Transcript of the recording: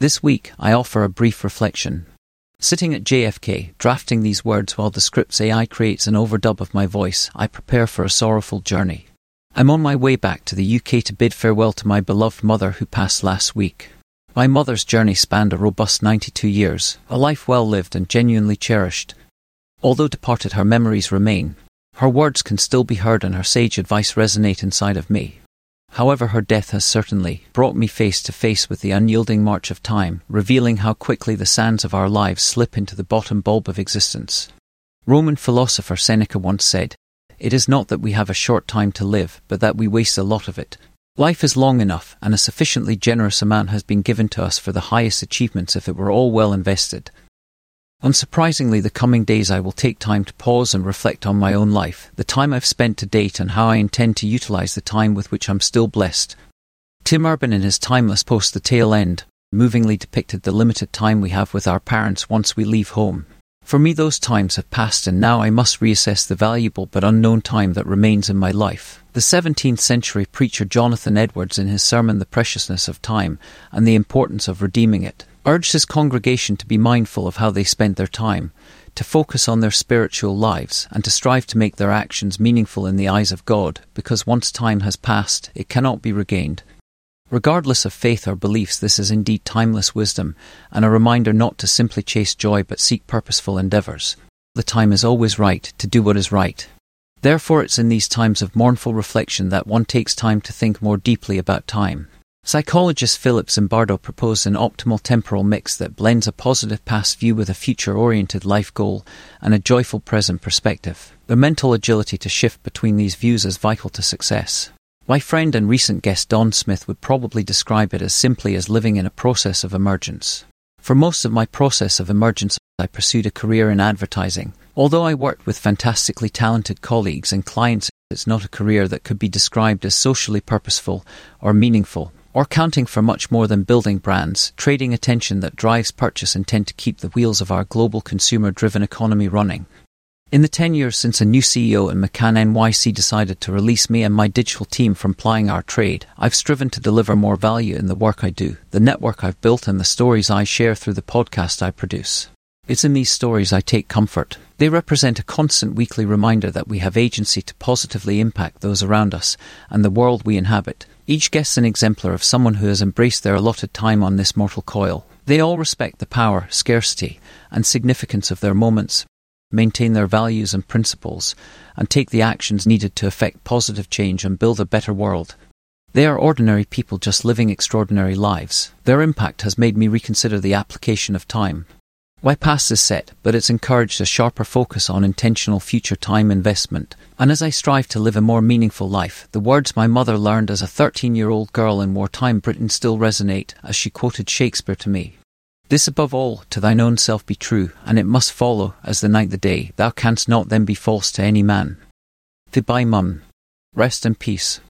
This week, I offer a brief reflection. Sitting at JFK, drafting these words while Descript's AI creates an overdub of my voice, I prepare for a sorrowful journey. I'm on my way back to the UK to bid farewell to my beloved mother who passed last week. My mother's journey spanned a robust 92 years, a life well lived and genuinely cherished. Although departed, her memories remain. Her words can still be heard and her sage advice resonate inside of me. However, her death has certainly brought me face to face with the unyielding march of time, revealing how quickly the sands of our lives slip into the bottom bulb of existence. Roman philosopher Seneca once said, It is not that we have a short time to live, but that we waste a lot of it. Life is long enough, and a sufficiently generous amount has been given to us for the highest achievements if it were all well invested. Unsurprisingly, the coming days I will take time to pause and reflect on my own life, the time I've spent to date, and how I intend to utilize the time with which I'm still blessed. Tim Urban, in his timeless post The Tail End, movingly depicted the limited time we have with our parents once we leave home. For me, those times have passed, and now I must reassess the valuable but unknown time that remains in my life. The 17th century preacher Jonathan Edwards, in his sermon The Preciousness of Time and the Importance of Redeeming It, urged his congregation to be mindful of how they spent their time, to focus on their spiritual lives, and to strive to make their actions meaningful in the eyes of God, because once time has passed, it cannot be regained. Regardless of faith or beliefs, this is indeed timeless wisdom, and a reminder not to simply chase joy but seek purposeful endeavours. The time is always right to do what is right. Therefore, it's in these times of mournful reflection that one takes time to think more deeply about time. Psychologist Philip Zimbardo proposed an optimal temporal mix that blends a positive past view with a future oriented life goal and a joyful present perspective. The mental agility to shift between these views is vital to success. My friend and recent guest Don Smith would probably describe it as simply as living in a process of emergence. For most of my process of emergence, I pursued a career in advertising. Although I worked with fantastically talented colleagues and clients, it's not a career that could be described as socially purposeful or meaningful or counting for much more than building brands, trading attention that drives purchase and tend to keep the wheels of our global consumer driven economy running. In the 10 years since a new CEO in McCann NYC decided to release me and my digital team from plying our trade, I've striven to deliver more value in the work I do, the network I've built, and the stories I share through the podcast I produce. It's in these stories I take comfort. They represent a constant weekly reminder that we have agency to positively impact those around us and the world we inhabit. Each guest is an exemplar of someone who has embraced their allotted time on this mortal coil. They all respect the power, scarcity, and significance of their moments, maintain their values and principles, and take the actions needed to effect positive change and build a better world. They are ordinary people just living extraordinary lives. Their impact has made me reconsider the application of time. Why past is set, but it's encouraged a sharper focus on intentional future time investment. And as I strive to live a more meaningful life, the words my mother learned as a 13 year old girl in wartime Britain still resonate as she quoted Shakespeare to me. This above all, to thine own self be true, and it must follow, as the night the day, thou canst not then be false to any man. Goodbye, mum. Rest in peace.